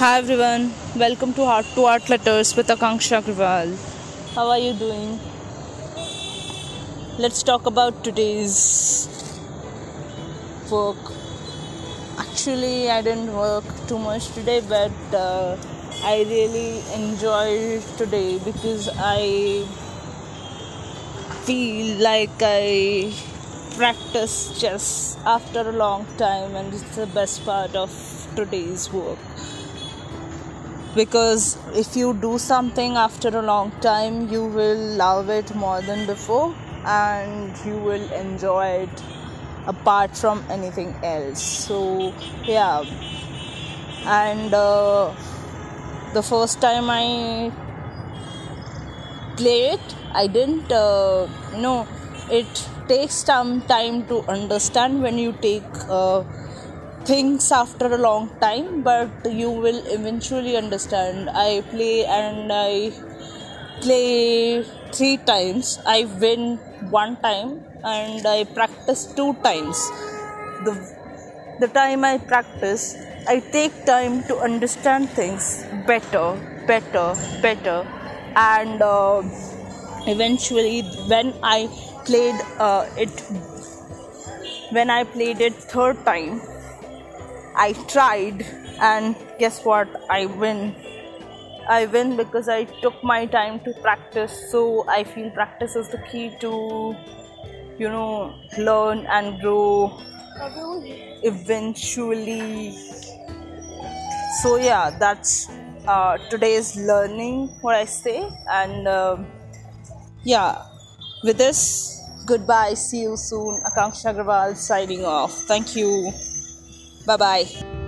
Hi everyone, welcome to Heart to Art Letters with Akansha Agrawal. How are you doing? Let's talk about today's work. Actually, I didn't work too much today, but uh, I really enjoyed today because I feel like I practice chess after a long time, and it's the best part of today's work because if you do something after a long time you will love it more than before and you will enjoy it apart from anything else. So yeah. And uh, the first time i play it i didn't uh, know. It takes some time to understand when you take uh, things after a long time but you will eventually understand. I play and i play three times. I win one time and i practice two times. The the time i practice i take time to understand things better better better. And uh, eventually when i played uh, it when i played it third time I tried, and guess what? I win. I win because I took my time to practice. So I feel practice is the key to, you know, learn and grow eventually. So yeah, that's uh, today's learning. What I say, and uh, yeah, with this, goodbye. See you soon. Akansha Agrawal signing off. Thank you. Bye bye.